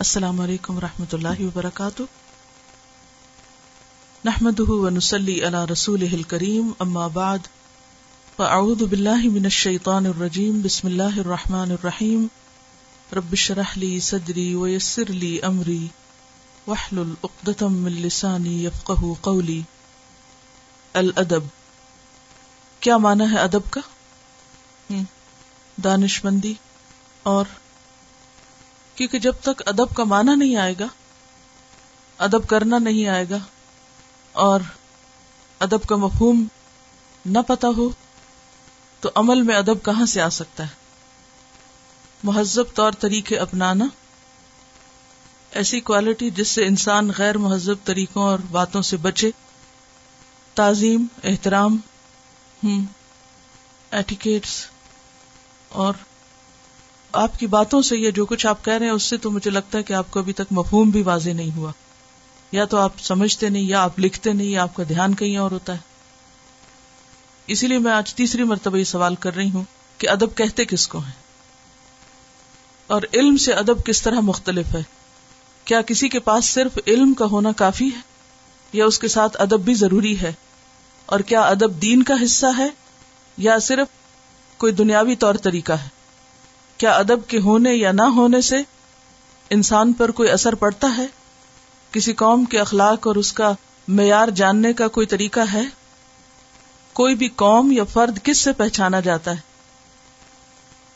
السلام علیکم و رحمۃ اللہ وبرکاتہ۔ نحمد ونسلی علی رسول کریم اما بعد فاعوذ باللہ من الشیطان الرجیم بسم اللہ الرحمن الرحیم۔ رب شرح لی صدری ویسر لی امری وحلل اقدتم من لسانی یفقہ قولی۔ الادب۔ کیا معنی ہے ادب کا؟ دانش مندی اور کیونکہ جب تک ادب کا معنی نہیں آئے گا، ادب کرنا نہیں آئے گا، اور ادب کا مفہوم نہ پتا ہو، تو عمل میں ادب کہاں سے آ سکتا ہے؟ مہذب طور طریقے اپنانا، ایسی کوالٹی جس سے انسان غیر مہذب طریقوں اور باتوں سے بچے، تعظیم، احترام ایٹیکیٹس اور آپ کی باتوں سے یا جو کچھ آپ کہہ رہے ہیں، اس سے تو مجھے لگتا ہے کہ آپ کو ابھی تک مفہوم بھی واضح نہیں ہوا۔ یا تو آپ سمجھتے نہیں، یا آپ لکھتے نہیں، یا آپ کا دھیان کہیں اور ہوتا ہے۔ اسی لیے میں آج تیسری مرتبہ یہ سوال کر رہی ہوں کہ ادب کہتے کس کو ہیں؟ اور علم سے ادب کس طرح مختلف ہے؟ کیا کسی کے پاس صرف علم کا ہونا کافی ہے؟ یا اس کے ساتھ ادب بھی ضروری ہے؟ اور کیا ادب دین کا حصہ ہے؟ یا صرف کوئی دنیاوی طور طریقہ ہے؟ کیا ادب کے ہونے یا نہ ہونے سے انسان پر کوئی اثر پڑتا ہے؟ کسی قوم کے اخلاق اور اس کا معیار جاننے کا کوئی طریقہ ہے؟ کوئی بھی قوم یا فرد کس سے پہچانا جاتا ہے؟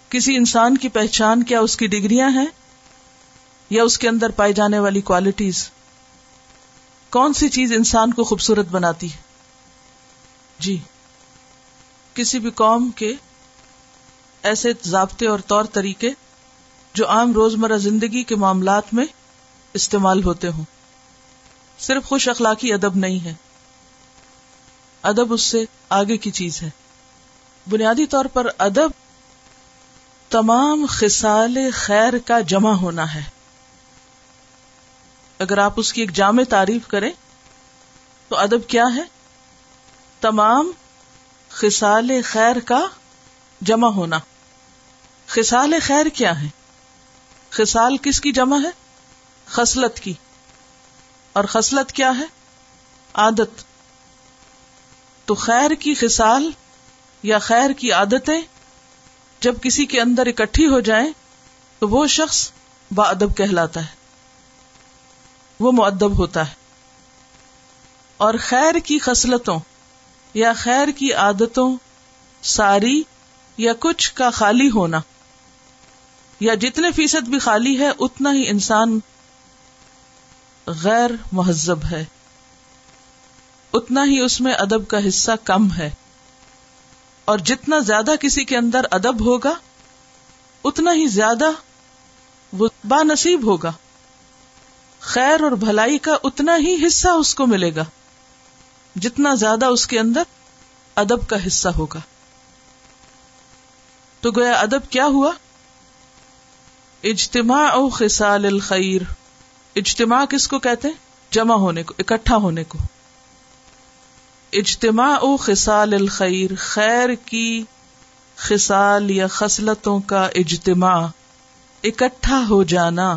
کسی انسان کی پہچان کیا اس کی ڈگریاں ہیں؟ یا اس کے اندر پائی جانے والی کوالٹیز کون سی چیز انسان کو خوبصورت بناتی ہے؟ جی کسی بھی قوم کے ایسے ضابطے اور طور طریقے جو عام روزمرہ زندگی کے معاملات میں استعمال ہوتے ہوں۔ صرف خوش اخلاقی ادب نہیں ہے۔ ادب اس سے آگے کی چیز ہے۔ بنیادی طور پر ادب تمام خسال خیر کا جمع ہونا ہے۔ اگر آپ اس کی ایک جامع تعریف کریں، تو ادب کیا ہے؟ تمام خسال خیر کا جمع ہونا۔ خسال خیر کیا ہے؟ خسال کس کی جمع ہے؟ خصلت کی۔ اور خصلت کیا ہے؟ عادت۔ تو خیر کی خسال یا خیر کی عادتیں جب کسی کے اندر اکٹھی ہو جائیں، تو وہ شخص با ادب کہلاتا ہے۔ وہ معدب ہوتا ہے۔ اور خیر کی خصلتوں یا خیر کی عادتوں، ساری یا کچھ کا خالی ہونا۔ یا جتنے فیصد بھی خالی ہے، اتنا ہی انسان غیر مہذب ہے۔ اتنا ہی اس میں ادب کا حصہ کم ہے۔ اور جتنا زیادہ کسی کے اندر ادب ہوگا، اتنا ہی زیادہ وہ با نصیب ہوگا۔ خیر اور بھلائی کا اتنا ہی حصہ اس کو ملے گا، جتنا زیادہ اس کے اندر ادب کا حصہ ہوگا۔ تو گویا ادب کیا ہوا؟ اجتماع او خسال الخیر۔ اجتماع کس کو کہتے ہیں؟ جمع ہونے کو، اکٹھا ہونے کو۔ اجتماع او خسال الخیر، خیر کی خسال یا خصلتوں کا اجتماع، اکٹھا ہو جانا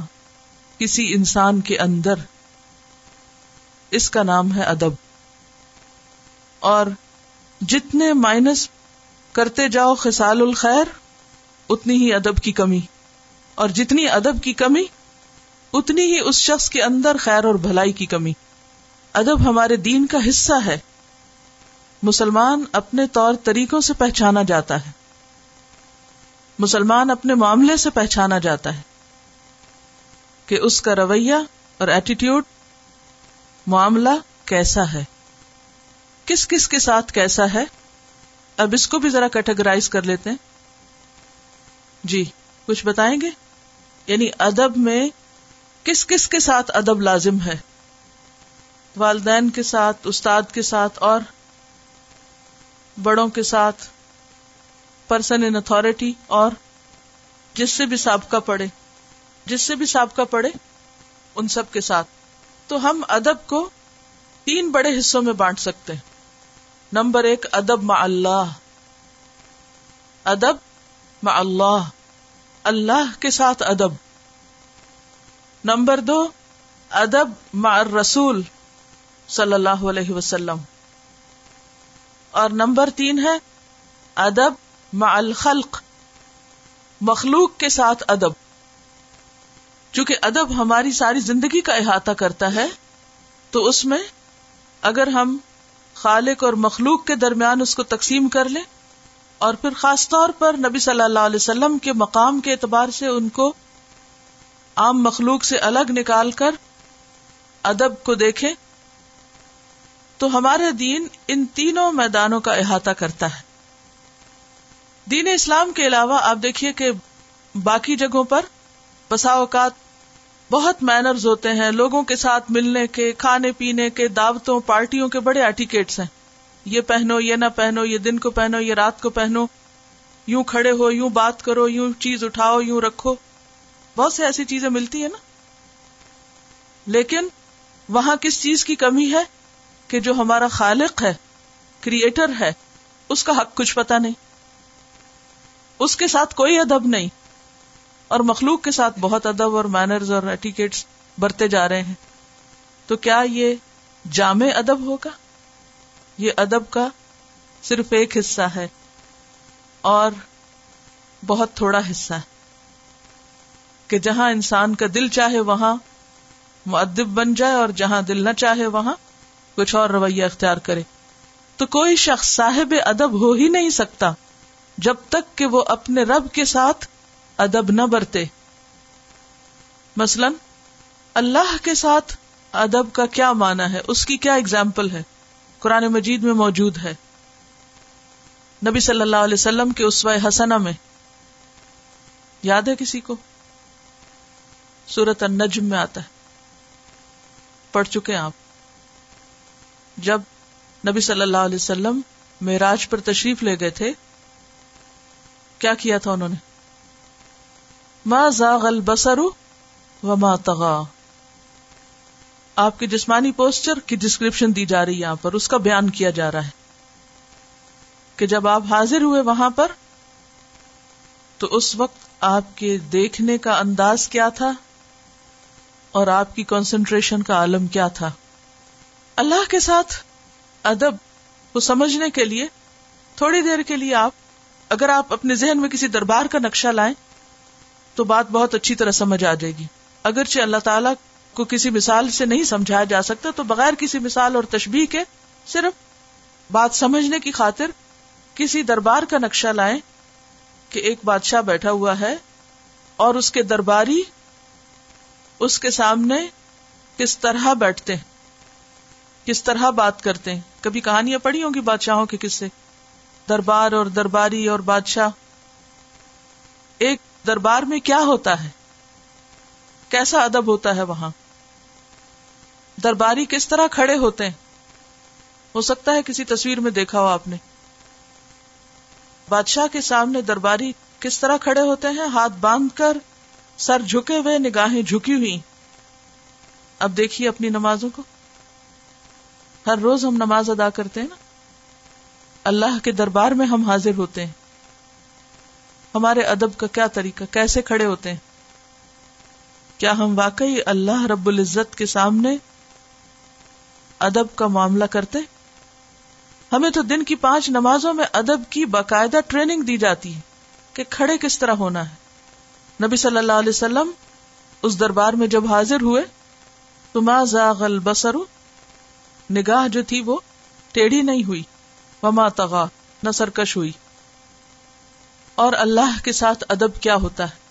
کسی انسان کے اندر۔ اس کا نام ہے ادب۔ اور جتنے مائنس کرتے جاؤ خسال الخیر، اتنی ہی ادب کی کمی۔ اور جتنی ادب کی کمی، اتنی ہی اس شخص کے اندر خیر اور بھلائی کی کمی۔ ادب ہمارے دین کا حصہ ہے۔ مسلمان اپنے طور طریقوں سے پہچانا جاتا ہے۔ مسلمان اپنے معاملے سے پہچانا جاتا ہے۔ کہ اس کا رویہ اور ایٹیٹیوڈ معاملہ کیسا ہے۔ کس کس کے ساتھ کیسا ہے؟ اب اس کو بھی ذرا کیٹاگرائز کر لیتے ہیں۔ جی کچھ بتائیں گے؟ یعنی ادب میں کس کس کے ساتھ ادب لازم ہے؟ والدین کے ساتھ، استاد کے ساتھ، اور بڑوں کے ساتھ پرسن ان اتارٹی اور جس سے بھی سابقہ پڑے جس سے بھی سابقہ پڑے ان سب کے ساتھ۔ تو ہم ادب کو تین بڑے حصوں میں بانٹ سکتے ہیں۔ نمبر ایک، ادب مع اللہ۔ ادب مع اللہ۔ اللہ کے ساتھ ادب۔ نمبر دو، ادب مع رسول صلی اللہ علیہ وسلم۔ اور نمبر تین ہے، ادب مع الخلق، مخلوق کے ساتھ ادب۔ چونکہ ادب ہماری ساری زندگی کا احاطہ کرتا ہے، تو اس میں اگر ہم خالق اور مخلوق کے درمیان اس کو تقسیم کر لیں اور پھر خاص طور پر نبی صلی اللہ علیہ وسلم کے مقام کے اعتبار سے ان کو عام مخلوق سے الگ نکال کر ادب کو دیکھیں، تو ہمارا دین ان تینوں میدانوں کا احاطہ کرتا ہے۔ دین اسلام کے علاوہ آپ دیکھیے کہ باقی جگہوں پر بسا اوقات بہت مینرز ہوتے ہیں، لوگوں کے ساتھ ملنے کے، کھانے پینے کے، دعوتوں، پارٹیوں کے بڑے ایٹیکیٹس ہیں۔ یہ پہنو، یہ نہ پہنو، یہ دن کو پہنو، یہ رات کو پہنو۔ یوں کھڑے ہو، یوں بات کرو، یوں چیز اٹھاؤ، یوں رکھو۔ بہت سی ایسی چیزیں ملتی ہیں نا۔ لیکن وہاں کس چیز کی کمی ہے؟ کہ جو ہمارا خالق ہے کریٹر ہے، اس کا حق کچھ پتا نہیں۔ اس کے ساتھ کوئی ادب نہیں۔ اور مخلوق کے ساتھ بہت ادب اور مینرز اور ایٹیکیٹس برتے جا رہے ہیں۔ تو کیا یہ جامع ادب ہوگا؟ یہ ادب کا صرف ایک حصہ ہے اور بہت تھوڑا حصہ ہے کہ جہاں انسان کا دل چاہے وہاں معدب بن جائے اور جہاں دل نہ چاہے وہاں کچھ اور رویہ اختیار کرے تو کوئی شخص صاحب ادب ہو ہی نہیں سکتا جب تک کہ وہ اپنے رب کے ساتھ ادب نہ برتے مثلا اللہ کے ساتھ ادب کا کیا معنی ہے؟ اس کی کیا اگزامپل ہے؟ قرآن مجید میں موجود ہے۔ نبی صلی اللہ علیہ وسلم کے اسوہ حسنا میں۔ یاد ہے کسی کو؟ سورت النجم میں آتا ہے۔ پڑھ چکے آپ۔ جب نبی صلی اللہ علیہ وسلم معراج پر تشریف لے گئے تھے، کیا کیا تھا انہوں نے؟ ما زاغ البصر وما طغى۔ آپ کے جسمانی پوسچر کی ڈسکرپشن دی جا رہی یہاں پر، اس کا بیان کیا جا رہا ہے۔ کہ جب آپ حاضر ہوئے وہاں پر، تو اس وقت آپ کے دیکھنے کا انداز کیا تھا اور آپ کی کانسنٹریشن کا عالم کیا تھا۔ اللہ کے ساتھ ادب کو سمجھنے کے لیے، تھوڑی دیر کے لیے آپ، اگر آپ اپنے ذہن میں کسی دربار کا نقشہ لائیں، تو بات بہت اچھی طرح سمجھ آ جائے گی۔ اگرچہ اللہ تعالیٰ کو کسی مثال سے نہیں سمجھایا جا سکتا، تو بغیر کسی مثال اور تشبیح کے صرف بات سمجھنے کی خاطر کسی دربار کا نقشہ لائیں کہ ایک بادشاہ بیٹھا ہوا ہے اور اس کے درباری اس کے سامنے کس طرح بیٹھتے ہیں، کس طرح بات کرتے ہیں۔ کبھی کہانیاں پڑھی ہوں گی بادشاہوں کے قصے۔ دربار اور درباری اور بادشاہ۔ ایک دربار میں کیا ہوتا ہے؟ کیسا ادب ہوتا ہے وہاں؟ درباری کس طرح کھڑے ہوتے ہیں؟ ہو سکتا ہے کسی تصویر میں دیکھا ہو آپ نے۔ بادشاہ کے سامنے درباری کس طرح کھڑے ہوتے ہیں؟ ہاتھ باندھ کر سر جھکے ہوئے، نگاہیں جھکی ہوئی۔ اب دیکھیے اپنی نمازوں کو۔ ہر روز ہم نماز ادا کرتے ہیں نا۔ اللہ کے دربار میں ہم حاضر ہوتے ہیں۔ ہمارے ادب کا کیا طریقہ؟ کیسے کھڑے ہوتے ہیں؟ کیا ہم واقعی اللہ رب العزت کے سامنے ادب کا معاملہ کرتے؟ ہمیں تو دن کی پانچ نمازوں میں ادب کی باقاعدہ ٹریننگ دی جاتی ہے کہ کھڑے کس طرح ہونا ہے۔ نبی صلی اللہ علیہ وسلم اس دربار میں جب حاضر ہوئے، تو ما زاغ البصر، نگاہ جو تھی وہ ٹیڑھی نہیں ہوئی، وما تغا نہ سرکش ہوئی۔ اور اللہ کے ساتھ ادب کیا ہوتا ہے؟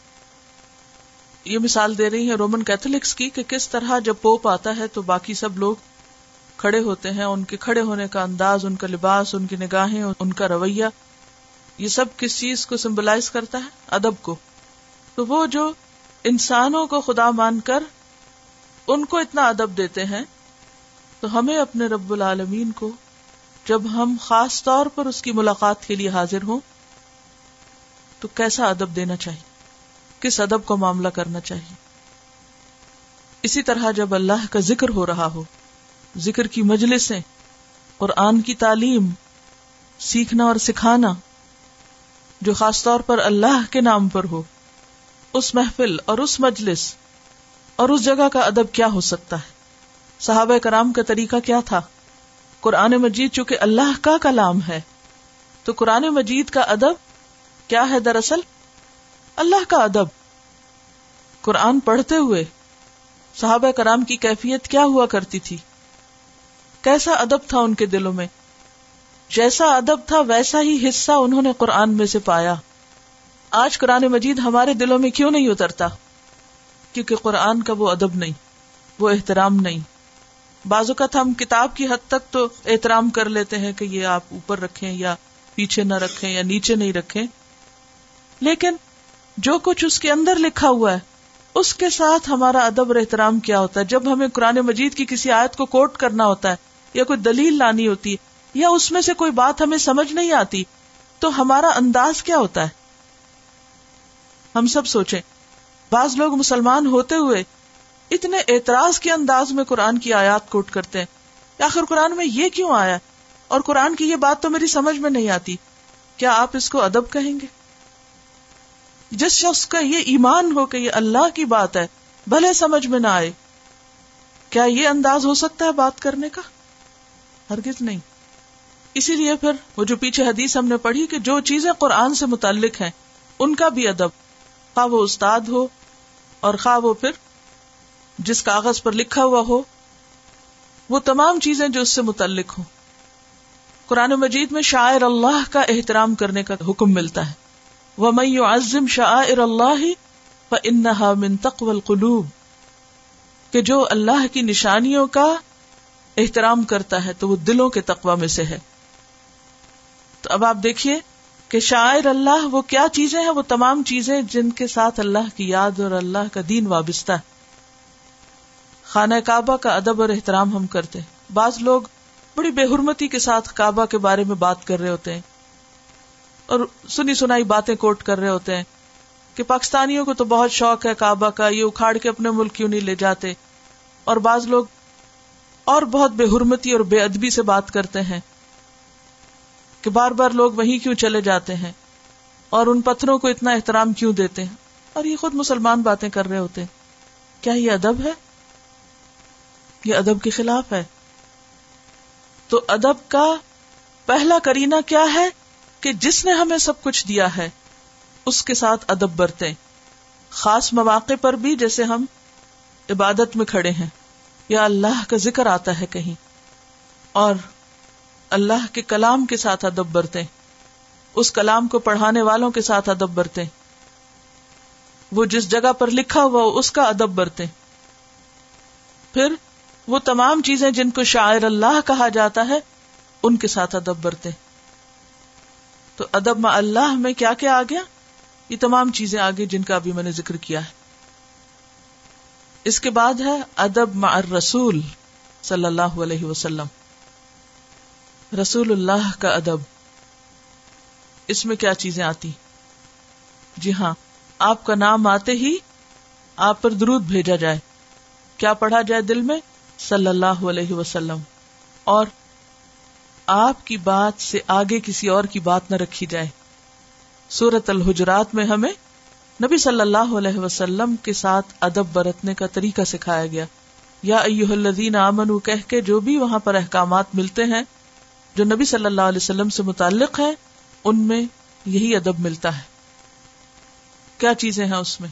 یہ مثال دے رہی ہے رومن کیتھولکس کی کہ کس طرح جب پوپ آتا ہے تو باقی سب لوگ کھڑے ہوتے ہیں، ان کے کھڑے ہونے کا انداز، ان کا لباس، ان کی نگاہیں، ان کا رویہ، یہ سب کس چیز کو سمبلائز کرتا ہے؟ ادب کو۔ تو وہ جو انسانوں کو خدا مان کر ان کو اتنا ادب دیتے ہیں، تو ہمیں اپنے رب العالمین کو جب ہم خاص طور پر اس کی ملاقات کے لیے حاضر ہوں، تو کیسا ادب دینا چاہیے؟ کس ادب کو معاملہ کرنا چاہیے؟ اسی طرح جب اللہ کا ذکر ہو رہا ہو ذکر کی مجلسیں اور آن کی تعلیم، سیکھنا اور سکھانا، جو خاص طور پر اللہ کے نام پر ہو، اس محفل اور اس مجلس اور اس جگہ کا ادب کیا ہو سکتا ہے؟ صحابہ کرام کا طریقہ کیا تھا؟ قرآن مجید چونکہ اللہ کا کلام ہے، تو قرآن مجید کا ادب کیا ہے دراصل؟ اللہ کا ادب۔ قرآن پڑھتے ہوئے صحابہ کرام کی کیفیت کیا ہوا کرتی تھی؟ کیسا ادب تھا ان کے دلوں میں؟ جیسا ادب تھا ویسا ہی حصہ انہوں نے قرآن میں سے پایا۔ آج قرآن مجید ہمارے دلوں میں کیوں نہیں اترتا؟ کیونکہ قرآن کا وہ ادب نہیں، وہ احترام نہیں۔ بازو کا ہم کتاب کی حد تک تو احترام کر لیتے ہیں کہ یہ آپ اوپر رکھیں یا پیچھے نہ رکھیں یا نیچے نہیں رکھیں۔ لیکن جو کچھ اس کے اندر لکھا ہوا ہے، اس کے ساتھ ہمارا ادب اور احترام کیا ہوتا ہے؟ جب ہمیں قرآن مجید کی کسی آیت کو کوٹ کرنا ہوتا ہے یا کوئی دلیل لانی ہوتی ہے یا اس میں سے کوئی بات ہمیں سمجھ نہیں آتی، تو ہمارا انداز کیا ہوتا ہے؟ ہم سب سوچیں، بعض لوگ مسلمان ہوتے ہوئے اتنے اعتراض کے انداز میں قرآن کی آیات کوٹ کرتے ہیں۔ آخر قرآن میں یہ کیوں آیا؟ اور قرآن کی یہ بات تو میری سمجھ میں نہیں آتی۔ کیا آپ اس کو ادب کہیں گے؟ جس شخص کا یہ ایمان ہو کہ یہ اللہ کی بات ہے، بھلے سمجھ میں نہ آئے، کیا یہ انداز ہو سکتا ہے بات کرنے کا؟ ہرگز نہیں۔ اسی لیے پھر وہ جو پیچھے حدیث ہم نے پڑھی کہ جو چیزیں قرآن سے متعلق ہیں، ان کا بھی ادب۔ خواہ وہ استاد ہو اور خواہ وہ پھر جس کاغذ پر لکھا ہوا ہو، وہ تمام چیزیں جو اس سے متعلق ہوں۔ قرآن مجید میں شاعر اللہ کا احترام کرنے کا حکم ملتا ہے۔ وہ میں عزم شاعر اللہ انہا من تقوی القلوب۔ کہ جو اللہ کی نشانیوں کا احترام کرتا ہے تو وہ دلوں کے تقوا میں سے ہے۔ تو اب آپ دیکھیے کہ شاعر اللہ وہ کیا چیزیں ہیں، وہ تمام چیزیں جن کے ساتھ اللہ کی یاد اور اللہ کا دین وابستہ ہے۔ خانہ کعبہ کا ادب اور احترام ہم کرتے ہیں۔ بعض لوگ بڑی بے حرمتی کے ساتھ کعبہ کے بارے میں بات کر رہے ہوتے ہیں اور سنی سنائی باتیں کوٹ کر رہے ہوتے ہیں کہ پاکستانیوں کو تو بہت شوق ہے کعبہ کا، یہ اکھاڑ کے اپنے ملک کیوں نہیں لے جاتے؟ اور بعض لوگ اور بہت بے حرمتی اور بے ادبی سے بات کرتے ہیں کہ بار بار لوگ وہیں کیوں چلے جاتے ہیں اور ان پتھروں کو اتنا احترام کیوں دیتے ہیں اور یہ خود مسلمان باتیں کر رہے ہوتے ہیں۔ کیا یہ ادب ہے؟ یہ ادب کے خلاف ہے۔ تو ادب کا پہلا کرینا کیا ہے کہ جس نے ہمیں سب کچھ دیا ہے، اس کے ساتھ ادب برتے خاص مواقع پر بھی جیسے ہم عبادت میں کھڑے ہیں۔ یا اللہ کا ذکر آتا ہے کہیں اور اللہ کے کلام کے ساتھ ادب برتے اس کلام کو پڑھانے والوں کے ساتھ ادب برتے وہ جس جگہ پر لکھا ہوا اس کا ادب برتے پھر وہ تمام چیزیں جن کو شاعر اللہ کہا جاتا ہے، ان کے ساتھ ادب برتے تو ادب میں اللہ میں کیا کیا آ گیا؟ یہ تمام چیزیں آگے جن کا ابھی میں نے ذکر کیا ہے۔ اس کے بعد ہے ادب مع الرسول صلی اللہ علیہ وسلم۔ رسول اللہ کا ادب۔ اس میں کیا چیزیں آتی؟ جی ہاں آپ کا نام آتے ہی آپ پر درود بھیجا جائے۔ کیا پڑھا جائے دل میں؟ صلی اللہ علیہ وسلم۔ اور آپ کی بات سے آگے کسی اور کی بات نہ رکھی جائے۔ سورت الحجرات میں ہمیں نبی صلی اللہ علیہ وسلم کے ساتھ ادب برتنے کا طریقہ سکھایا گیا۔ یا ایوہ الذین آمنوا، کہہ کے جو بھی وہاں پر احکامات ملتے ہیں، جو نبی صلی اللہ علیہ وسلم سے متعلق ہے ان میں یہی ادب ملتا ہے۔ کیا چیزیں ہیں اس میں؟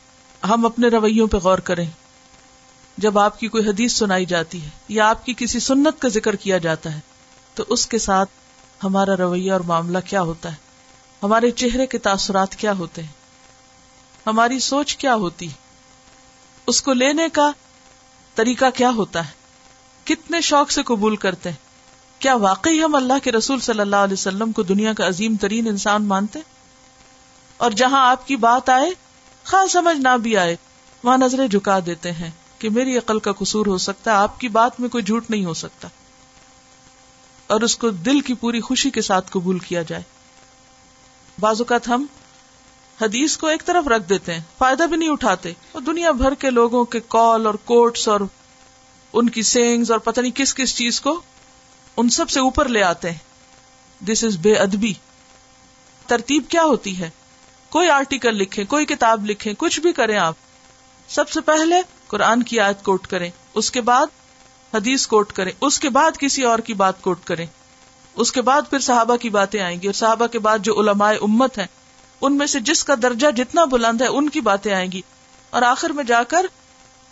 ہم اپنے رویوں پہ غور کریں۔ جب آپ کی کوئی حدیث سنائی جاتی ہے یا آپ کی کسی سنت کا ذکر کیا جاتا ہے، تو اس کے ساتھ ہمارا رویہ اور معاملہ کیا ہوتا ہے؟ ہمارے چہرے کے تاثرات کیا ہوتے ہیں؟ ہماری سوچ کیا ہوتی؟ اس کو لینے کا طریقہ کیا ہوتا ہے؟ کتنے شوق سے قبول کرتے ہیں؟ کیا واقعی ہم اللہ کے رسول صلی اللہ علیہ وسلم کو دنیا کا عظیم ترین انسان مانتے؟ اور جہاں آپ کی بات آئے، خاص سمجھ نہ بھی آئے، وہاں نظریں جھکا دیتے ہیں کہ میری عقل کا قصور ہو سکتا ہے، آپ کی بات میں کوئی جھوٹ نہیں ہو سکتا۔ اور اس کو دل کی پوری خوشی کے ساتھ قبول کیا جائے۔ بعض اوقات ہم حدیث کو ایک طرف رکھ دیتے ہیں، فائدہ بھی نہیں اٹھاتے۔ اور دنیا بھر کے لوگوں کے کال اور کوٹس اور ان کی سینگز اور پتہ نہیں کس کس چیز کو ان سب سے اوپر لے آتے ہیں۔ دس از بے ادبی۔ ترتیب کیا ہوتی ہے؟ کوئی آرٹیکل لکھے کوئی کتاب لکھے کچھ بھی کریں آپ۔ سب سے پہلے قرآن کی آیت کوٹ کریں، اس کے بعد حدیث کوٹ کریں، اس کے بعد کسی اور کی بات کوٹ کریں۔ اس کے بعد پھر صحابہ کی باتیں آئیں گی اور صحابہ کے بعد جو علماء امت ہیں ان میں سے جس کا درجہ جتنا بلند ہے ان کی باتیں آئیں گی۔ اور آخر میں جا کر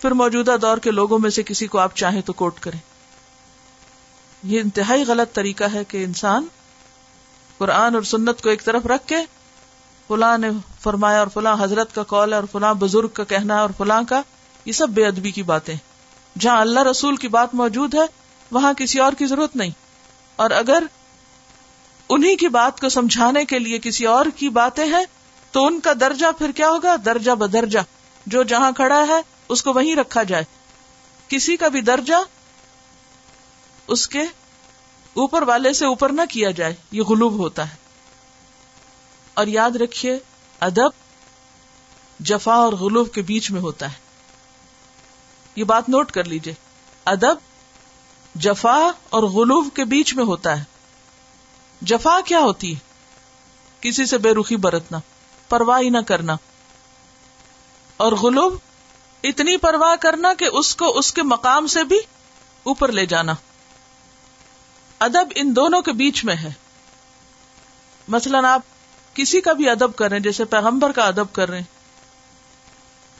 پھر موجودہ دور کے لوگوں میں سے کسی کو آپ چاہیں تو کوٹ کریں۔ یہ انتہائی غلط طریقہ ہے کہ انسان قرآن اور سنت کو ایک طرف رکھ کے فلاں نے فرمایا اور فلاں حضرت کا کال ہے اور فلاں بزرگ کا کہنا ہے اور فلاں کا، یہ سب بے ادبی کی باتیں۔ جہاں اللہ رسول کی بات موجود ہے، وہاں کسی اور کی ضرورت نہیں۔ اور اگر انہیں کی بات کو سمجھانے کے لیے کسی اور کی باتیں ہیں، تو ان کا درجہ پھر کیا ہوگا؟ درجہ بدرجہ۔ جو جہاں کھڑا ہے، اس کو وہیں رکھا جائے۔ کسی کا بھی درجہ اس کے اوپر والے سے اوپر نہ کیا جائے، یہ غلوب ہوتا ہے۔ اور یاد رکھیے، ادب جفا اور غلوب کے بیچ میں ہوتا ہے۔ یہ بات نوٹ کر لیجیے ادب جفا اور غلوب کے بیچ میں ہوتا ہے۔ جفا کیا ہوتی؟ ہے کسی سے بے رخی برتنا پرواہ نہ کرنا۔ اور غلوب، اتنی پرواہ کرنا کہ اس کو اس کے مقام سے بھی اوپر لے جانا۔ ادب ان دونوں کے بیچ میں ہے۔ مثلاً آپ کسی کا بھی ادب کر رہے ہیں جیسے پیغمبر کا ادب کر رہے ہیں۔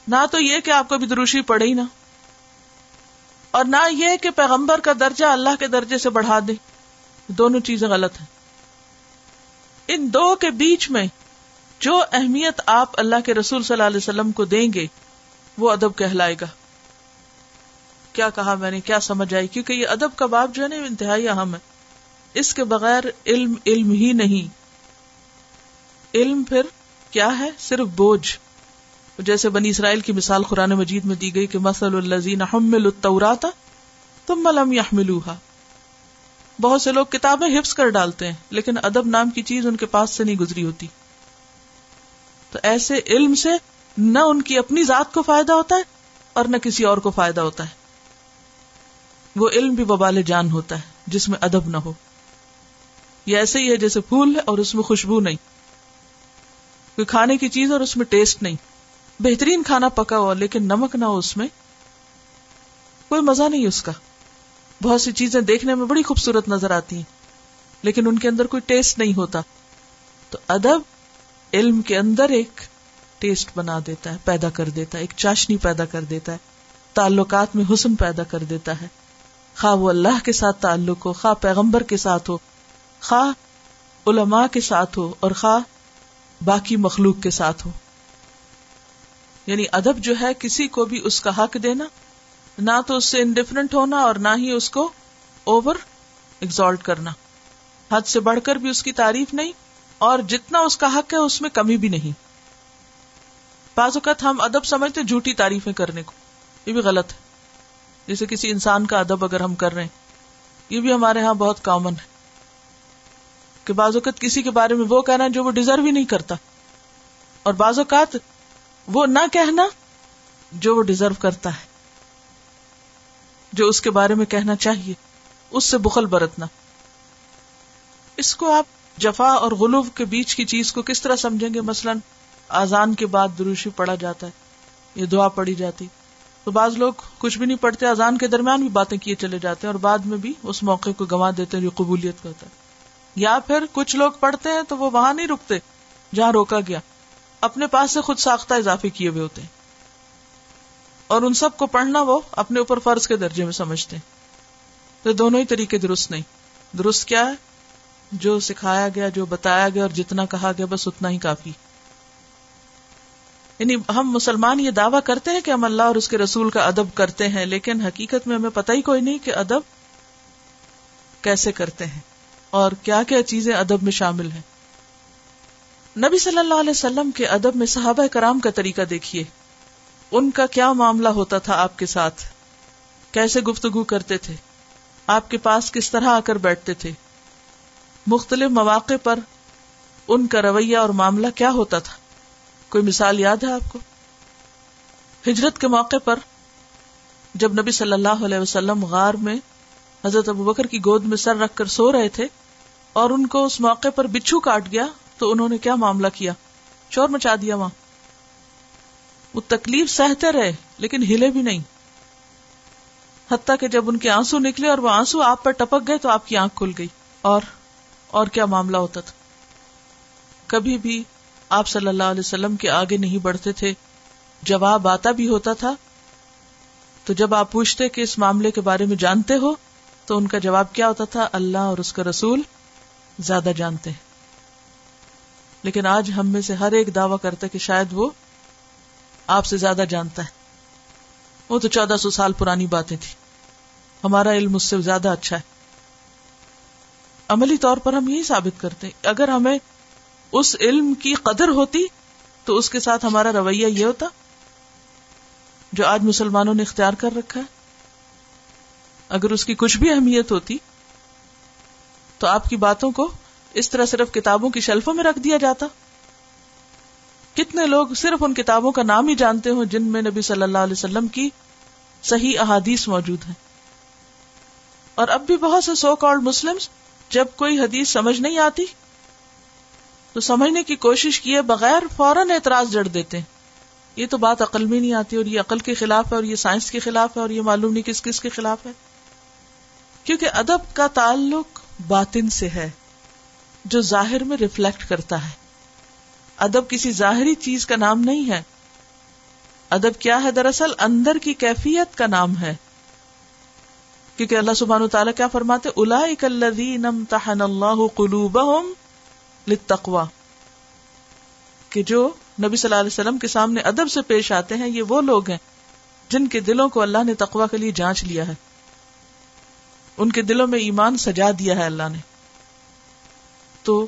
نہ تو یہ کہ آپ کو بھی دروشی پڑے ہی نہ۔ اور نہ یہ کہ پیغمبر کا درجہ اللہ کے درجے سے بڑھا دے۔ دونوں چیزیں غلط ہیں۔ ان دو کے بیچ میں جو اہمیت آپ اللہ کے رسول صلی اللہ علیہ وسلم کو دیں گے، وہ ادب کہلائے گا۔ کیا کہا میں نے؟ کیا سمجھ آئی؟ کیونکہ یہ ادب کا باب جو ہے نا انتہائی اہم ہے۔ اس کے بغیر علم علم ہی نہیں۔ علم پھر کیا ہے؟ صرف بوجھ۔ جیسے بنی اسرائیل کی مثال قرآن مجید میں دی گئی کہ مسل الزین تم ملم یا بہت سے لوگ کتابیں حفظ کر ڈالتے ہیں، لیکن ادب نام کی چیز ان کے پاس سے نہیں گزری ہوتی۔ تو ایسے علم سے نہ ان کی اپنی ذات کو فائدہ ہوتا ہے اور نہ کسی اور کو فائدہ ہوتا ہے۔ وہ علم بھی ببال جان ہوتا ہے، جس میں ادب نہ ہو۔ یہ ایسے ہی ہے جیسے پھول ہے اور اس میں خوشبو نہیں۔ کوئی کھانے کی چیز اور اس میں ٹیسٹ نہیں۔ بہترین کھانا پکا ہوا، لیکن نمک نہ ہو اس میں۔ کوئی مزہ نہیں اس کا۔ بہت سی چیزیں دیکھنے میں بڑی خوبصورت نظر آتی ہیں، لیکن ان کے اندر کوئی ٹیسٹ نہیں ہوتا۔ تو ادب علم کے اندر ایک ٹیسٹ بنا دیتا ہے، پیدا کر دیتا ہے، ایک چاشنی پیدا کر دیتا ہے۔ تعلقات میں حسن پیدا کر دیتا ہے۔ خواہ وہ اللہ کے ساتھ تعلق ہو، خواہ پیغمبر کے ساتھ ہو، خواہ علماء کے ساتھ ہو، اور خواہ باقی مخلوق کے ساتھ ہو۔ یعنی ادب جو ہے، کسی کو بھی اس کا حق دینا نہ تو اس سے انڈیفرنٹ ہونا اور نہ ہی اس کو اوور ایگزالٹ کرنا۔ حد سے بڑھ کر بھی اس کی تعریف نہیں، اور جتنا اس کا حق ہے اس میں کمی بھی نہیں۔ بعض اوقات ہم ادب سمجھتے جھوٹی تعریفیں کرنے کو۔ یہ بھی غلط ہے۔ جیسے کسی انسان کا ادب اگر ہم کر رہے ہیں، یہ بھی ہمارے ہاں بہت کامن ہے۔ کہ بعض اوقات کسی کے بارے میں وہ کہنا جو وہ ڈیزرو ہی نہیں کرتا۔ اور بعض اوقات وہ نہ کہنا جو وہ ڈیزرو کرتا ہے۔ جو اس کے بارے میں کہنا چاہیے، اس سے بخل برتنا۔ اس کو آپ جفا اور غلوب کے بیچ کی چیز کو کس طرح سمجھیں گے؟ مثلاً آزان کے بعد دروشی پڑا جاتا ہے، یہ دعا پڑی جاتی۔ تو بعض لوگ کچھ بھی نہیں پڑھتے اذان کے درمیان بھی باتیں کیے چلے جاتے ہیں اور بعد میں بھی اس موقع کو گنوا دیتے ہیں، جو قبولیت کا ہوتا ہے۔ یا پھر کچھ لوگ پڑھتے ہیں تو وہ وہاں نہیں رکتے، جہاں روکا گیا۔ اپنے پاس سے خود ساختہ اضافے کیے ہوئے ہوتے ہیں۔ اور ان سب کو پڑھنا وہ اپنے اوپر فرض کے درجے میں سمجھتے ہیں۔ تو دونوں ہی طریقے درست نہیں۔ درست کیا ہے؟ جو سکھایا گیا، جو بتایا گیا اور جتنا کہا گیا، بس اتنا ہی کافی۔ یعنی ہم مسلمان یہ دعویٰ کرتے ہیں کہ ہم اللہ اور اس کے رسول کا ادب کرتے ہیں، لیکن حقیقت میں ہمیں پتہ ہی کوئی نہیں کہ ادب کیسے کرتے ہیں اور کیا کیا چیزیں ادب میں شامل ہیں۔ نبی صلی اللہ علیہ وسلم کے ادب میں صحابہ کرام کا طریقہ دیکھیے۔ ان کا کیا معاملہ ہوتا تھا آپ کے ساتھ؟ کیسے گفتگو کرتے تھے؟ آپ کے پاس کس طرح آ کر بیٹھتے تھے؟ مختلف مواقع پر ان کا رویہ اور معاملہ کیا ہوتا تھا؟ کوئی مثال یاد ہے آپ کو؟ ہجرت کے موقع پر جب نبی صلی اللہ علیہ وسلم غار میں حضرت ابو بکر کی گود میں سر رکھ کر سو رہے تھے اور ان کو اس موقع پر بچھو کاٹ گیا تو انہوں نے کیا معاملہ کیا؟ چور مچا دیا وہاں۔ وہ تکلیف سہتے رہے لیکن ہلے بھی نہیں۔ حتیٰ کہ جب ان کے آنسو نکلے اور وہ آنسو آپ پر ٹپک گئے تو آپ کی آنکھ کھل گئی۔ اور اور کیا معاملہ ہوتا تھا؟ کبھی بھی آپ صلی اللہ علیہ وسلم کے آگے نہیں بڑھتے تھے، جواب آتا بھی ہوتا تھا۔ تو جب آپ پوچھتے کہ اس معاملے کے بارے میں جانتے ہو، تو ان کا جواب کیا ہوتا تھا؟ اللہ اور اس کا رسول زیادہ جانتے ہیں۔ لیکن آج ہم میں سے ہر ایک دعوی کرتا کہ شاید وہ آپ سے زیادہ جانتا ہے۔ وہ تو چودہ سو سال پرانی باتیں تھی ہمارا علم اس سے زیادہ اچھا ہے۔ عملی طور پر ہم یہی ثابت کرتے ہیں، اگر ہمیں اس علم کی قدر ہوتی تو اس کے ساتھ ہمارا رویہ یہ ہوتا، جو آج مسلمانوں نے اختیار کر رکھا ہے۔ اگر اس کی کچھ بھی اہمیت ہوتی تو آپ کی باتوں کو اس طرح صرف کتابوں کی شیلفوں میں رکھ دیا جاتا۔ کتنے لوگ صرف ان کتابوں کا نام ہی جانتے ہوں جن میں نبی صلی اللہ علیہ وسلم کی صحیح احادیث موجود ہیں۔ اور اب بھی بہت سے سو کالڈ مسلم جب کوئی حدیث سمجھ نہیں آتی تو سمجھنے کی کوشش کیے بغیر فوراً اعتراض جڑ دیتے ہیں۔ یہ تو بات عقل میں نہیں آتی اور یہ عقل کے خلاف ہے اور یہ سائنس کے خلاف ہے اور یہ معلوم نہیں کس کس کے خلاف ہے۔ کیونکہ ادب کا تعلق باطن سے ہے جو ظاہر میں ریفلیکٹ کرتا ہے۔ ادب کسی ظاہری چیز کا نام نہیں ہے۔ ادب کیا ہے؟ دراصل اندر کی کیفیت کا نام ہے۔ کیونکہ اللہ سبحان تعالیٰ کیا فرماتے الا اللہ قلوبہم للتقوی۔ کہ جو نبی صلی اللہ علیہ وسلم کے سامنے ادب سے پیش آتے ہیں، یہ وہ لوگ ہیں جن کے دلوں کو اللہ نے تقوا کے لیے جانچ لیا ہے۔ ان کے دلوں میں ایمان سجا دیا ہے اللہ نے۔ تو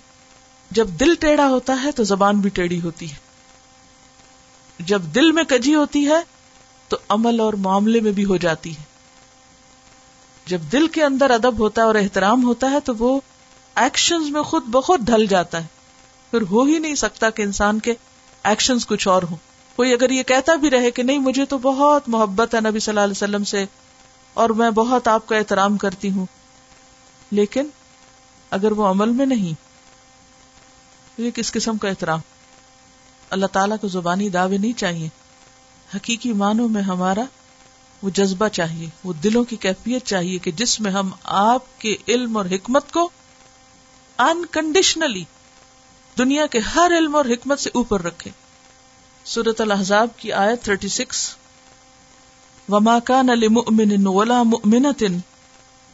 جب دل ٹیڑھا ہوتا ہے تو زبان بھی ٹیڑھی ہوتی ہے۔ جب دل میں کجی ہوتی ہے تو عمل اور معاملے میں بھی ہو جاتی ہے۔ جب دل کے اندر ادب ہوتا ہے اور احترام ہوتا ہے تو وہ ایکشن میں خود بخود ڈھل جاتا ہے۔ پھر ہو ہی نہیں سکتا کہ انسان کے ایکشن کچھ اور ہوں۔ کوئی اگر یہ کہتا بھی رہے کہ نہیں، مجھے تو بہت محبت ہے نبی صلی اللہ علیہ وسلم سے اور میں بہت آپ کا احترام کرتی ہوں۔ لیکن اگر وہ عمل میں نہیں یہ کس قسم کا احترام؟ اللہ تعالیٰ کو زبانی دعوے نہیں چاہیے۔ حقیقی معنوں میں ہمارا وہ جذبہ چاہیے، وہ دلوں کی کیفیت چاہیے کہ جس میں ہم آپ کے علم اور حکمت کو انکنڈیشنلی دنیا کے ہر علم اور حکمت سے اوپر رکھے سورت الحضاب کی آیت 36 وما كان لمؤمن ولا مؤمنة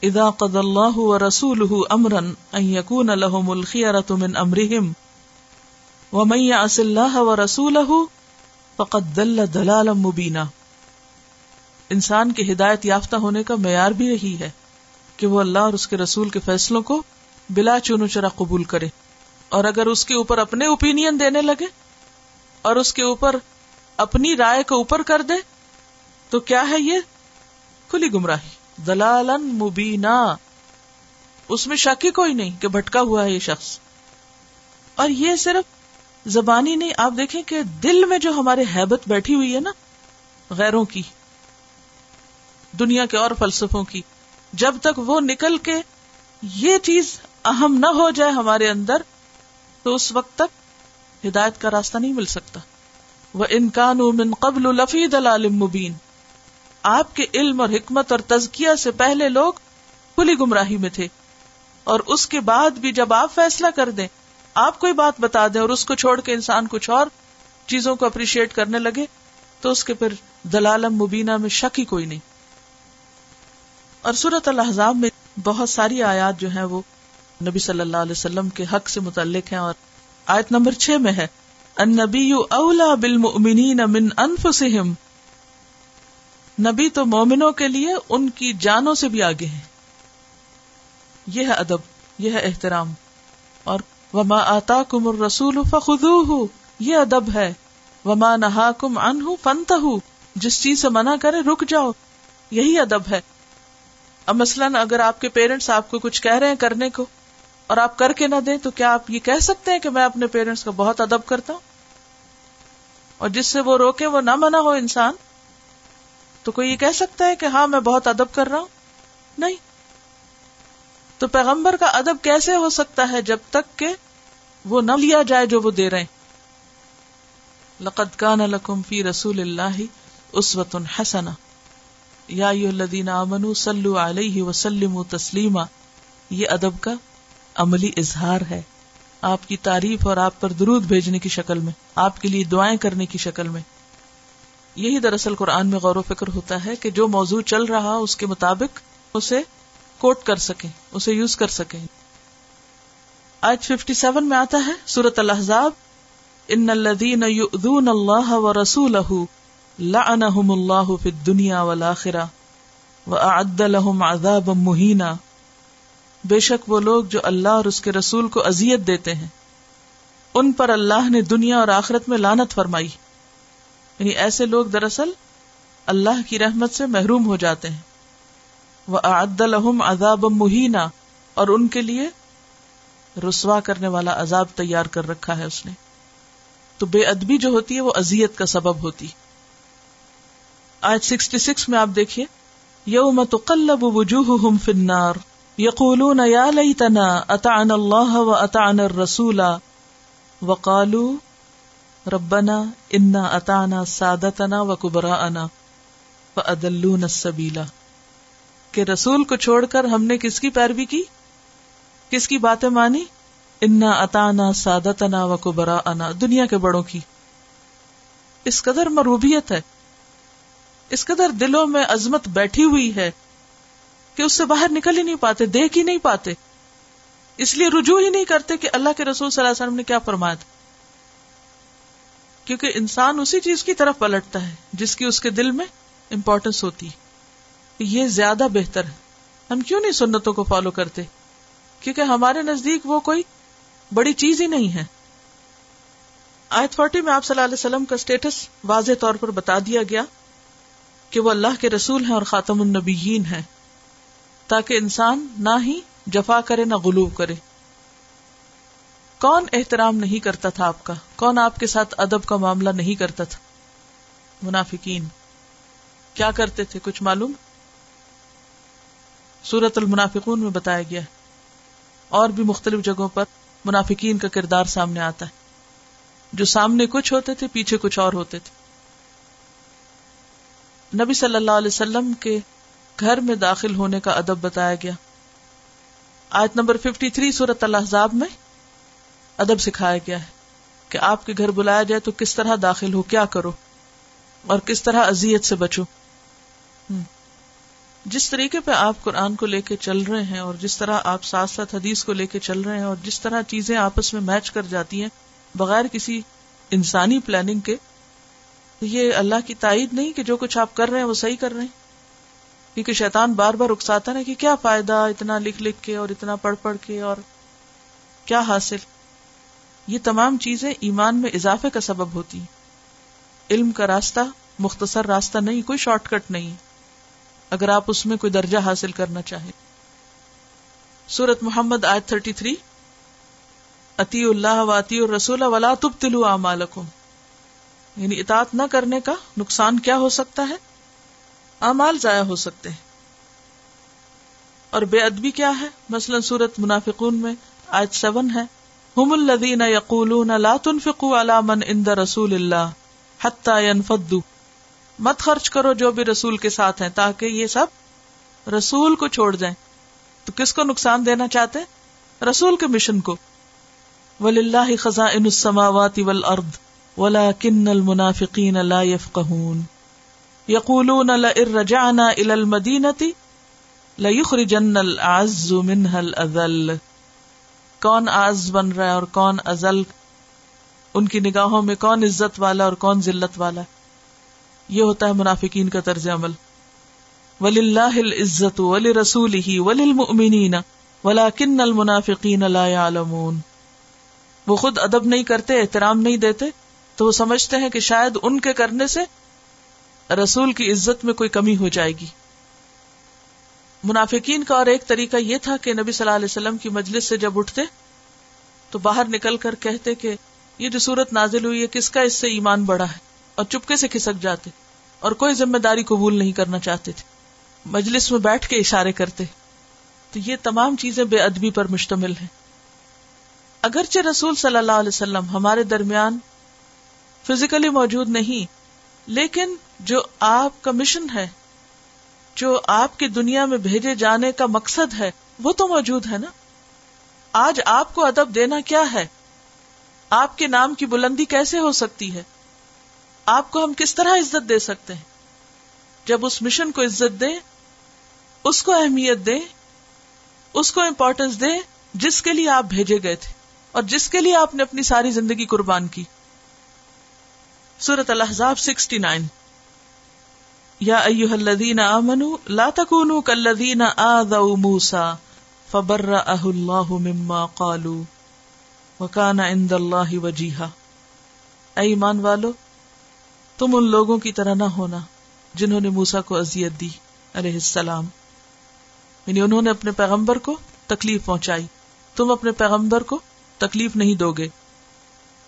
اذا قضى الله ورسوله امرا ان يكون لهم الخيرة من امرهم ومن يعص الله ورسوله فقد ضل ضلالا مبينا۔ انسان کے ہدایت یافتہ ہونے کا معیار بھی یہی ہے کہ وہ اللہ اور اس کے رسول کے فیصلوں کو بلا چونو چرا قبول کرے اور اگر اس کے اوپر اپنے اوپین دینے لگے اور اس کے اوپر اپنی رائے کو اوپر کر دے تو کیا ہے یہ؟ کھلی گمراہی۔ دلال مبینہ اس میں شک ہی کوئی نہیں کہ بھٹکا ہوا ہے یہ شخص۔ اور یہ صرف زبانی نہیں، آپ دیکھیں کہ دل میں جو ہمارے حیبت بیٹھی ہوئی ہے نا، غیروں کی، دنیا کے اور فلسفوں کی، جب تک وہ نکل کے یہ چیز اہم نہ ہو جائے ہمارے اندر، تو اس وقت تک ہدایت کا راستہ نہیں مل سکتا۔ وہ انکان من قبل لفی دلال مبین۔ آپ کے علم اور حکمت اور تزکیہ سے پہلے لوگ کھلی گمراہی میں تھے۔ اور اس کے بعد بھی جب آپ فیصلہ کر دیں آپ کوئی بات بتا دیں اور اس کو چھوڑ کے انسان کچھ اور چیزوں کو اپریشیٹ کرنے لگے، تو اس کے پھر دلالم مبینہ میں شک ہی کوئی نہیں۔ اور صورت الحضاب میں بہت ساری آیات جو ہیں وہ نبی صلی اللہ علیہ وسلم کے حق سے متعلق ہیں اور آیت نمبر چھ میں ہے، النبی اولا بالمؤمنین من انفسہم۔ نبی تو مومنوں کے لیے ان کی جانوں سے بھی آگے ہیں۔ یہ ہے ادب، یہ ہے احترام۔ اور وما آتا کم الرسول فخذوہ یہ ادب ہے۔ وما نہا کم ان فنت جس چیز سے منع کرے رک جاؤ، یہی ادب ہے۔ اب مثلاً اگر آپ کے پیرنٹس آپ کو کچھ کہہ رہے ہیں کرنے کو، اور آپ کر کے نہ دیں، تو کیا آپ یہ کہہ سکتے ہیں کہ میں اپنے پیرنٹس کا بہت ادب کرتا ہوں؟ اور جس سے وہ روکے، وہ نہ منع ہو انسان۔ تو کوئی یہ کہہ سکتا ہے کہ ہاں میں بہت ادب کر رہا ہوں؟ نہیں۔ تو پیغمبر کا ادب کیسے ہو سکتا ہے جب تک کہ وہ نہ لیا جائے جو وہ دے رہے ہیں؟ لقد کان لکم فی رسول اللہ اسوت حسنا یا الذین آمنوا صلو علیہ وسلم تسلیما۔ یہ ادب کا عملی اظہار ہے۔ آپ کی تعریف اور آپ پر درود بھیجنے کی شکل میں، آپ کے لیے دعائیں کرنے کی شکل میں۔ یہی دراصل قرآن میں غور و فکر ہوتا ہے کہ جو موضوع چل رہا اس کے مطابق اسے کوٹ کر سکیں، اسے یوز کر سکیں۔ آج ففٹی سیون میں آتا ہے سورت الحضاب ان الدین اللہ و رسول لعنهم اللہ فی الدنیا والآخرہ وأعد لهم عذابا مہینہ بے شک وہ لوگ جو اللہ اور اس کے رسول کو اذیت دیتے ہیں، ان پر اللہ نے دنیا اور آخرت میں لانت فرمائی۔ یعنی ایسے لوگ دراصل اللہ کی رحمت سے محروم ہو جاتے ہیں۔ وہ عد الحم عذاب مہینہ اور ان کے لیے رسوا کرنے والا عذاب تیار کر رکھا ہے اس نے۔ تو بے ادبی جو ہوتی ہے وہ ازیت کا سبب ہوتی۔ آج سکسٹی سکس میں آپ دیکھیے، یوم تقلب وجوہہم فی النار، یقولون یا لیتنا اطعنا اللہ و اطعنا الرسول وقالوا ربنا انا اطعنا سادتنا و کبراءنا فادلون السبیلا۔ کہ رسول کو چھوڑ کر ہم نے کس کی پیروی کی؟ کس کی باتیں مانی؟ انا اطعنا سادتنا و کبراءنا دنیا کے بڑوں کی۔ اس قدر مروبیت ہے، اس قدر دلوں میں عظمت بیٹھی ہوئی ہے کہ اس سے باہر نکل ہی نہیں پاتے، دیکھ ہی نہیں پاتے۔ اس لیے رجوع ہی نہیں کرتے کہ اللہ کے رسول صلی اللہ علیہ وسلم نے کیا فرمایا تھا۔ کیونکہ انسان اسی چیز کی طرف پلٹتا ہے، جس کی اس کے دل میں امپورٹینس ہوتی یہ زیادہ بہتر ہے۔ ہم کیوں نہیں سنتوں کو فالو کرتے؟ کیونکہ ہمارے نزدیک وہ کوئی بڑی چیز ہی نہیں ہے۔ آیت فورٹی میں آپ صلی اللہ علیہ وسلم کا اسٹیٹس واضح طور پر بتا دیا گیا کہ وہ اللہ کے رسول ہیں اور خاتم النبیین ہیں۔ تاکہ انسان نہ ہی جفا کرے، نہ غلوب کرے۔ کون احترام نہیں کرتا تھا آپ کا؟ کون آپ کے ساتھ ادب کا معاملہ نہیں کرتا تھا؟ منافقین۔ کیا کرتے تھے؟ کچھ معلوم؟ سورت المنافقون میں بتایا گیا اور بھی مختلف جگہوں پر منافقین کا کردار سامنے آتا ہے۔ جو سامنے کچھ ہوتے تھے، پیچھے کچھ اور ہوتے تھے۔ نبی صلی اللہ علیہ وسلم کے گھر میں داخل ہونے کا ادب بتایا گیا۔ آیت نمبر 53 تھری سورت الحضاب میں ادب سکھایا گیا ہے کہ آپ کے گھر بلایا جائے تو کس طرح داخل ہو، کیا کرو اور کس طرح ازیت سے بچو۔ جس طریقے پہ آپ قرآن کو لے کے چل رہے ہیں اور جس طرح آپ ساتھ ساتھ حدیث کو لے کے چل رہے ہیں اور جس طرح چیزیں آپس میں میچ کر جاتی ہیں بغیر کسی انسانی پلاننگ کے یہ اللہ کی تائید نہیں کہ جو کچھ آپ کر رہے ہیں وہ صحیح کر رہے ہیں۔ کیونکہ شیطان بار بار اکساتا نا کہ کیا فائدہ اتنا لکھ لکھ کے اور اتنا پڑھ پڑھ کے اور کیا حاصل۔ یہ تمام چیزیں ایمان میں اضافے کا سبب ہوتی علم کا راستہ، مختصر راستہ نہیں، کوئی شارٹ کٹ نہیں۔ اگر آپ اس میں کوئی درجہ حاصل کرنا چاہیں۔ سورت محمد آج تھرٹی تھری۔ اتی اللہ واطی اور رسول ولا تب تلو یعنی اطاعت نہ کرنے کا نقصان کیا ہو سکتا ہے؟ امال ضائع ہو سکتے ہیں۔ اور بے ادبی کیا ہے؟ مثلا سورت منافقون میں آج سیون ہے۔ ہم الدین یقول لا تنفقوا على من عند رسول اللہ حتى ينفضوا مت خرچ کرو جو بھی رسول کے ساتھ ہیں تاکہ یہ سب رسول کو چھوڑ جائیں۔ تو کس کو نقصان دینا چاہتے رسول کے مشن کو۔ وللہ خزائن السماوات والارض ولكن المنافقین لا يفقهون۔ یقولون لئن رجعنا الى المدینة لیخرجن العز منها الاذل کون آز بن رہا ہے اور کون ازل؟ ان کی نگاہوں میں کون عزت والا اور کون ذلت والا ہے؟ یہ ہوتا ہے منافقین کا طرز عمل۔ ولی اللہ عزت ولی رسول ہی ولی المنین ولا کن المنافقین لا يعلمون۔ وہ خود ادب نہیں کرتے، احترام نہیں دیتے، تو وہ سمجھتے ہیں کہ شاید ان کے کرنے سے رسول کی عزت میں کوئی کمی ہو جائے گی۔ منافقین کا اور ایک طریقہ یہ تھا کہ نبی صلی اللہ علیہ وسلم کی مجلس سے جب اٹھتے، تو باہر نکل کر کہتے کہ یہ جو صورت نازل ہوئی ہے، کس کا اس سے ایمان بڑا ہے؟ اور چپکے سے کھسک جاتے اور کوئی ذمہ داری قبول نہیں کرنا چاہتے تھے۔ مجلس میں بیٹھ کے اشارے کرتے۔ تو یہ تمام چیزیں بے ادبی پر مشتمل ہیں۔ اگرچہ رسول صلی اللہ علیہ وسلم ہمارے درمیان فزیکلی موجود نہیں، لیکن جو آپ کا مشن ہے، جو آپ کی دنیا میں بھیجے جانے کا مقصد ہے، وہ تو موجود ہے نا۔ آج آپ کو ادب دینا کیا ہے؟ آپ کے نام کی بلندی کیسے ہو سکتی ہے؟ آپ کو ہم کس طرح عزت دے سکتے ہیں؟ جب اس مشن کو عزت دیں، اس کو اہمیت دیں، اس کو امپورٹینس دیں، جس کے لیے آپ بھیجے گئے تھے اور جس کے لیے آپ نے اپنی ساری زندگی قربان کی۔ سورت الحضاب سکسٹی نائن۔ یا ایوہ الذین آمنوا لا تکونوا کالذین آذوا موسیٰ فبرأہ اللہ مما قالوا وکان عند اللہ وجیہا اے ایمان والو تم ان لوگوں کی طرح نہ ہونا جنہوں نے موسا کو اذیت دی علیہ السلام۔ یعنی انہوں نے اپنے پیغمبر کو تکلیف پہنچائی۔ تم اپنے پیغمبر کو تکلیف نہیں دو گے۔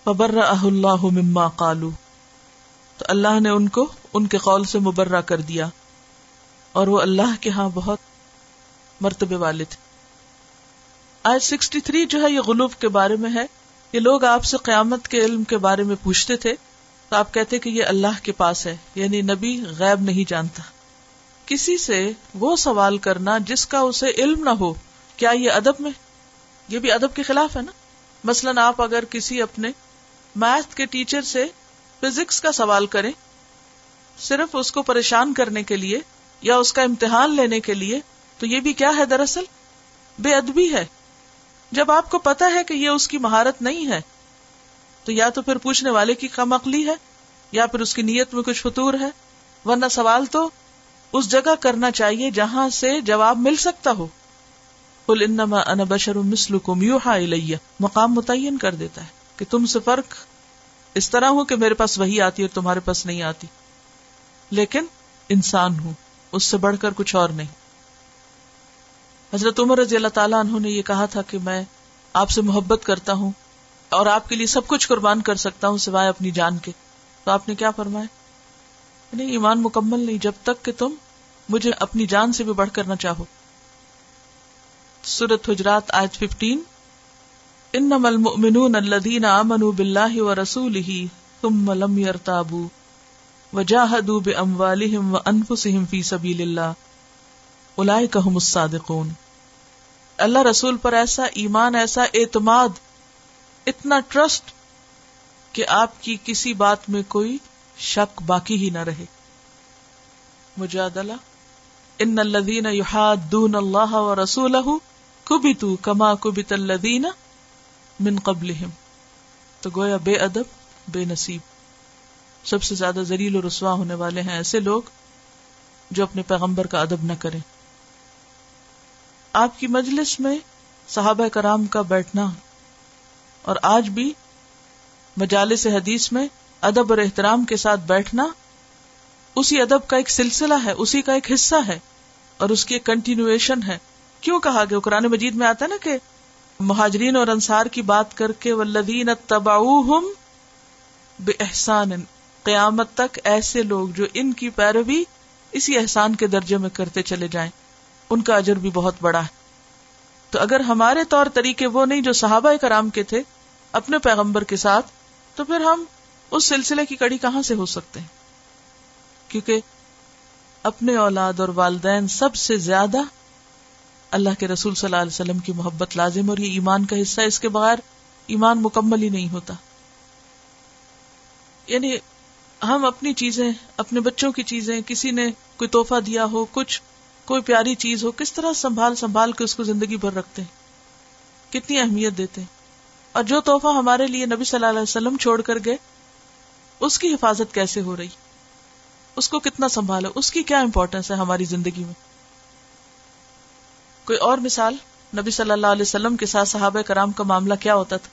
فبر اللہ مما قالو۔ تو اللہ نے ان کو ان کے قول سے مبرہ کر دیا۔ اور وہ اللہ کے ہاں بہت مرتبے والے تھے۔ آج سکسٹی تھری جو ہے یہ غلوب کے بارے میں ہے۔ یہ لوگ آپ سے قیامت کے علم کے بارے میں پوچھتے تھے۔ تو آپ کہتے کہ یہ اللہ کے پاس ہے یعنی نبی غیب نہیں جانتا۔ کسی سے وہ سوال کرنا جس کا اسے علم نہ ہو، کیا یہ ادب میں؟ یہ بھی ادب کے خلاف ہے نا۔ مثلاً آپ اگر کسی اپنے میتھ کے ٹیچر سے فزکس کا سوال کریں، صرف اس کو پریشان کرنے کے لیے یا اس کا امتحان لینے کے لیے، تو یہ بھی کیا ہے دراصل؟ بے ادبی ہے۔ جب آپ کو پتا ہے کہ یہ اس کی مہارت نہیں ہے تو یا تو پھر پوچھنے والے کی کم عقلی ہے، یا پھر اس کی نیت میں کچھ فطور ہے، ورنہ سوال تو اس جگہ کرنا چاہیے جہاں سے جواب مل سکتا ہو۔ کل انما انا بشر مثلکم یوحا الیہ، مقام متعین کر دیتا ہے کہ تم سے فرق اس طرح ہو کہ میرے پاس وہی آتی اور تمہارے پاس نہیں آتی۔ لیکن انسان ہوں، اس سے بڑھ کر کچھ اور نہیں۔ حضرت عمر رضی اللہ تعالیٰ انہوں نے یہ کہا تھا کہ میں آپ سے محبت کرتا ہوں اور آپ کے لیے سب کچھ قربان کر سکتا ہوں سوائے اپنی جان کے۔ تو آپ نے کیا فرمایا؟ نہیں، ایمان مکمل نہیں، جب تک کہ تم مجھے اپنی جان سے بھی بڑھ کرنا چاہو۔ سورت حجرات، آیت ففٹین انما المؤمنون الذين آمنوا بالله ورسوله ثم لم يرتابوا وجاهدوا باموالهم وانفسهم في سبيل الله اولئك هم الصادقون۔ اللہ رسول پر ایسا ایمان، ایسا اعتماد اتنا ٹرسٹ کہ آپ کی کسی بات میں کوئی شک باقی ہی نہ رہے۔ مجادلہ۔ ان الذین یحادون اللہ و رسولہ کبتو کما کبت الذین من قبلہم۔ تو گویا بے ادب، بے نصیب۔ سب سے زیادہ ذلیل و رسوا ہونے والے ہیں ایسے لوگ جو اپنے پیغمبر کا ادب نہ کریں۔ آپ کی مجلس میں صحابہ کرام کا بیٹھنا اور آج بھی مجالس حدیث میں ادب اور احترام کے ساتھ بیٹھنا اسی ادب کا ایک سلسلہ ہے، اسی کا ایک حصہ ہے اور اس کی ایک کنٹینویشن ہے۔ کیوں کہا گیا؟ قرآن مجید میں آتا ہے نا کہ مہاجرین اور انصار کی بات کر کے ولدین بے احسان قیامت تک ایسے لوگ جو ان کی پیروی اسی احسان کے درجے میں کرتے چلے جائیں۔ ان کا اجر بھی بہت بڑا ہے۔ تو اگر ہمارے طور طریقے وہ نہیں جو صحابہ کرام کے تھے، اپنے پیغمبر کے ساتھ، تو پھر ہم اس سلسلے کی کڑی کہاں سے ہو سکتے ہیں؟ کیونکہ اپنے اولاد اور والدین سب سے زیادہ اللہ کے رسول صلی اللہ علیہ وسلم کی محبت لازم اور یہ ایمان کا حصہ اس کے بغیر ایمان مکمل ہی نہیں ہوتا۔ یعنی ہم اپنی چیزیں، اپنے بچوں کی چیزیں، کسی نے کوئی توحفہ دیا ہو، کچھ کوئی پیاری چیز ہو، کس طرح سنبھال سنبھال کے اس کو زندگی بھر رکھتے ہیں؟ کتنی اہمیت دیتے ہیں؟ اور جو تحفہ ہمارے لیے نبی صلی اللہ علیہ وسلم چھوڑ کر گئے، اس کی حفاظت کیسے ہو رہی؟ اس کو کتنا سنبھالو اس کی کیا امپورٹینس ہے ہماری زندگی میں؟ کوئی اور مثال، نبی صلی اللہ علیہ وسلم کے ساتھ صحابہ کرام کا معاملہ کیا ہوتا تھا؟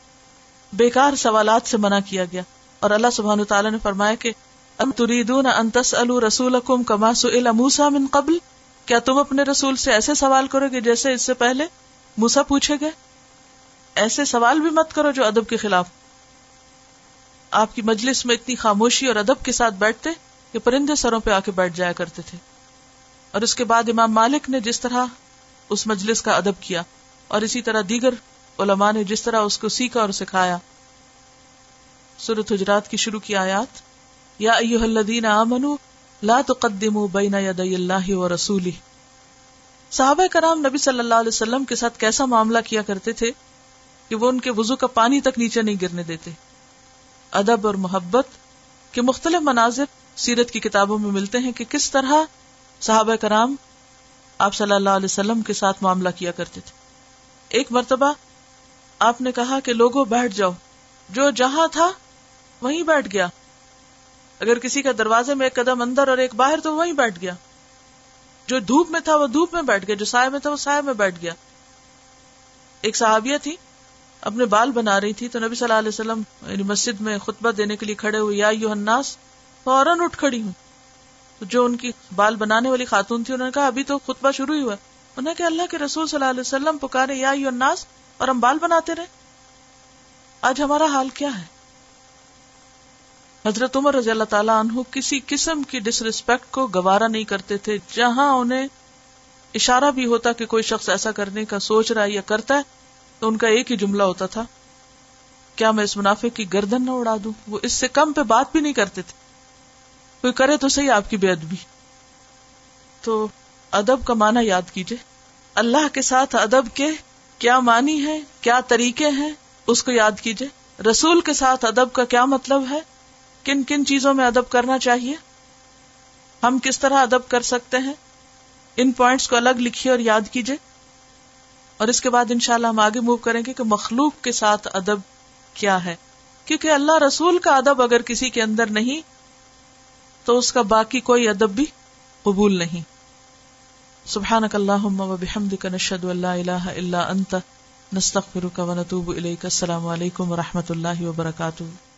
بیکار سوالات سے منع کیا گیا اور اللہ سبحان تعالیٰ نے فرمایا کہ تریدون ان تسألوا رسولکم کما سئل موسیٰ من قبل؟ کیا تم اپنے رسول سے ایسے سوال کرو گے جیسے اس سے پہلے موسا پوچھے گئے؟ ایسے سوال بھی مت کرو جو ادب کے خلاف آپ کی مجلس میں اتنی خاموشی اور ادب کے ساتھ بیٹھتے کہ پرندے سروں پہ آ کے بیٹھ جایا کرتے تھے۔ اور اس کے بعد امام مالک نے جس طرح اس مجلس کا ادب کیا اور اسی طرح دیگر علماء نے جس طرح اس کو سیکھا اور سکھایا۔ سورت حجرات کی شروع کی آیات، یا ایوہ الذین آمنوا لا تقدموا بین یدی اللہ و رسولی صحابہ کرام نبی صلی اللہ علیہ وسلم کے ساتھ کیسا معاملہ کیا کرتے تھے کہ وہ ان کے وضو کا پانی تک نیچے نہیں گرنے دیتے۔ ادب اور محبت کے مختلف مناظر سیرت کی کتابوں میں ملتے ہیں کہ کس طرح صحابہ کرام آپ صلی اللہ علیہ وسلم کے ساتھ معاملہ کیا کرتے تھے۔ ایک مرتبہ آپ نے کہا کہ لوگوں بیٹھ جاؤ، جو جہاں تھا وہیں بیٹھ گیا۔ اگر کسی کا دروازے میں ایک قدم اندر اور ایک باہر تو وہیں بیٹھ گیا۔ جو دھوپ میں تھا وہ دھوپ میں بیٹھ گیا، جو سائے میں تھا وہ سائے میں بیٹھ گیا۔ ایک صحابیہ تھی، اپنے بال بنا رہی تھی تو نبی صلی اللہ علیہ وسلم یعنی مسجد میں خطبہ دینے کے لیے کھڑے ہوئے، یا یو الناس، فوراً اٹھ کھڑی ہوں۔ تو جو ان کی بال بنانے والی خاتون تھی، انہوں نے کہا، ابھی تو خطبہ شروع ہی ہوا۔ انہوں نے کہا، اللہ کے رسول صلی اللہ علیہ وسلم پکارے، یا یو الناس، اور ہم بال بناتے رہے۔ آج ہمارا حال کیا ہے؟ حضرت عمر رضی اللہ تعالیٰ عنہ کسی قسم کی ڈس ریسپیکٹ کو گوارا نہیں کرتے تھے، جہاں انہیں اشارہ بھی ہوتا کہ کوئی شخص ایسا کرنے کا سوچ رہا ہے یا کرتا ہے، تو ان کا ایک ہی جملہ ہوتا تھا، کیا میں اس منافع کی گردن نہ اڑا دوں؟ وہ اس سے کم پہ بات بھی نہیں کرتے تھے۔ کوئی کرے تو صحیح، آپ کی بے ادبی۔ تو ادب کا معنی یاد کیجیے اللہ کے ساتھ ادب کے کیا معنی ہے کیا طریقے ہیں، اس کو یاد کیجیے رسول کے ساتھ ادب کا کیا مطلب ہے؟ کن کن چیزوں میں ادب کرنا چاہیے؟ ہم کس طرح ادب کر سکتے ہیں؟ ان پوائنٹس کو الگ لکھیے اور یاد کیجیے اور اس کے بعد انشاءاللہ ہم آگے موو کریں گے کہ مخلوق کے ساتھ ادب کیا ہے۔ کیونکہ اللہ رسول کا ادب اگر کسی کے اندر نہیں، تو اس کا باقی کوئی ادب بھی قبول نہیں۔ سبحانک اللہم و بحمدک نشہد ان لا الہ الا انت، نستغفرک و نتوب الیک۔ السلام علیکم و رحمۃ اللہ وبرکاتہ۔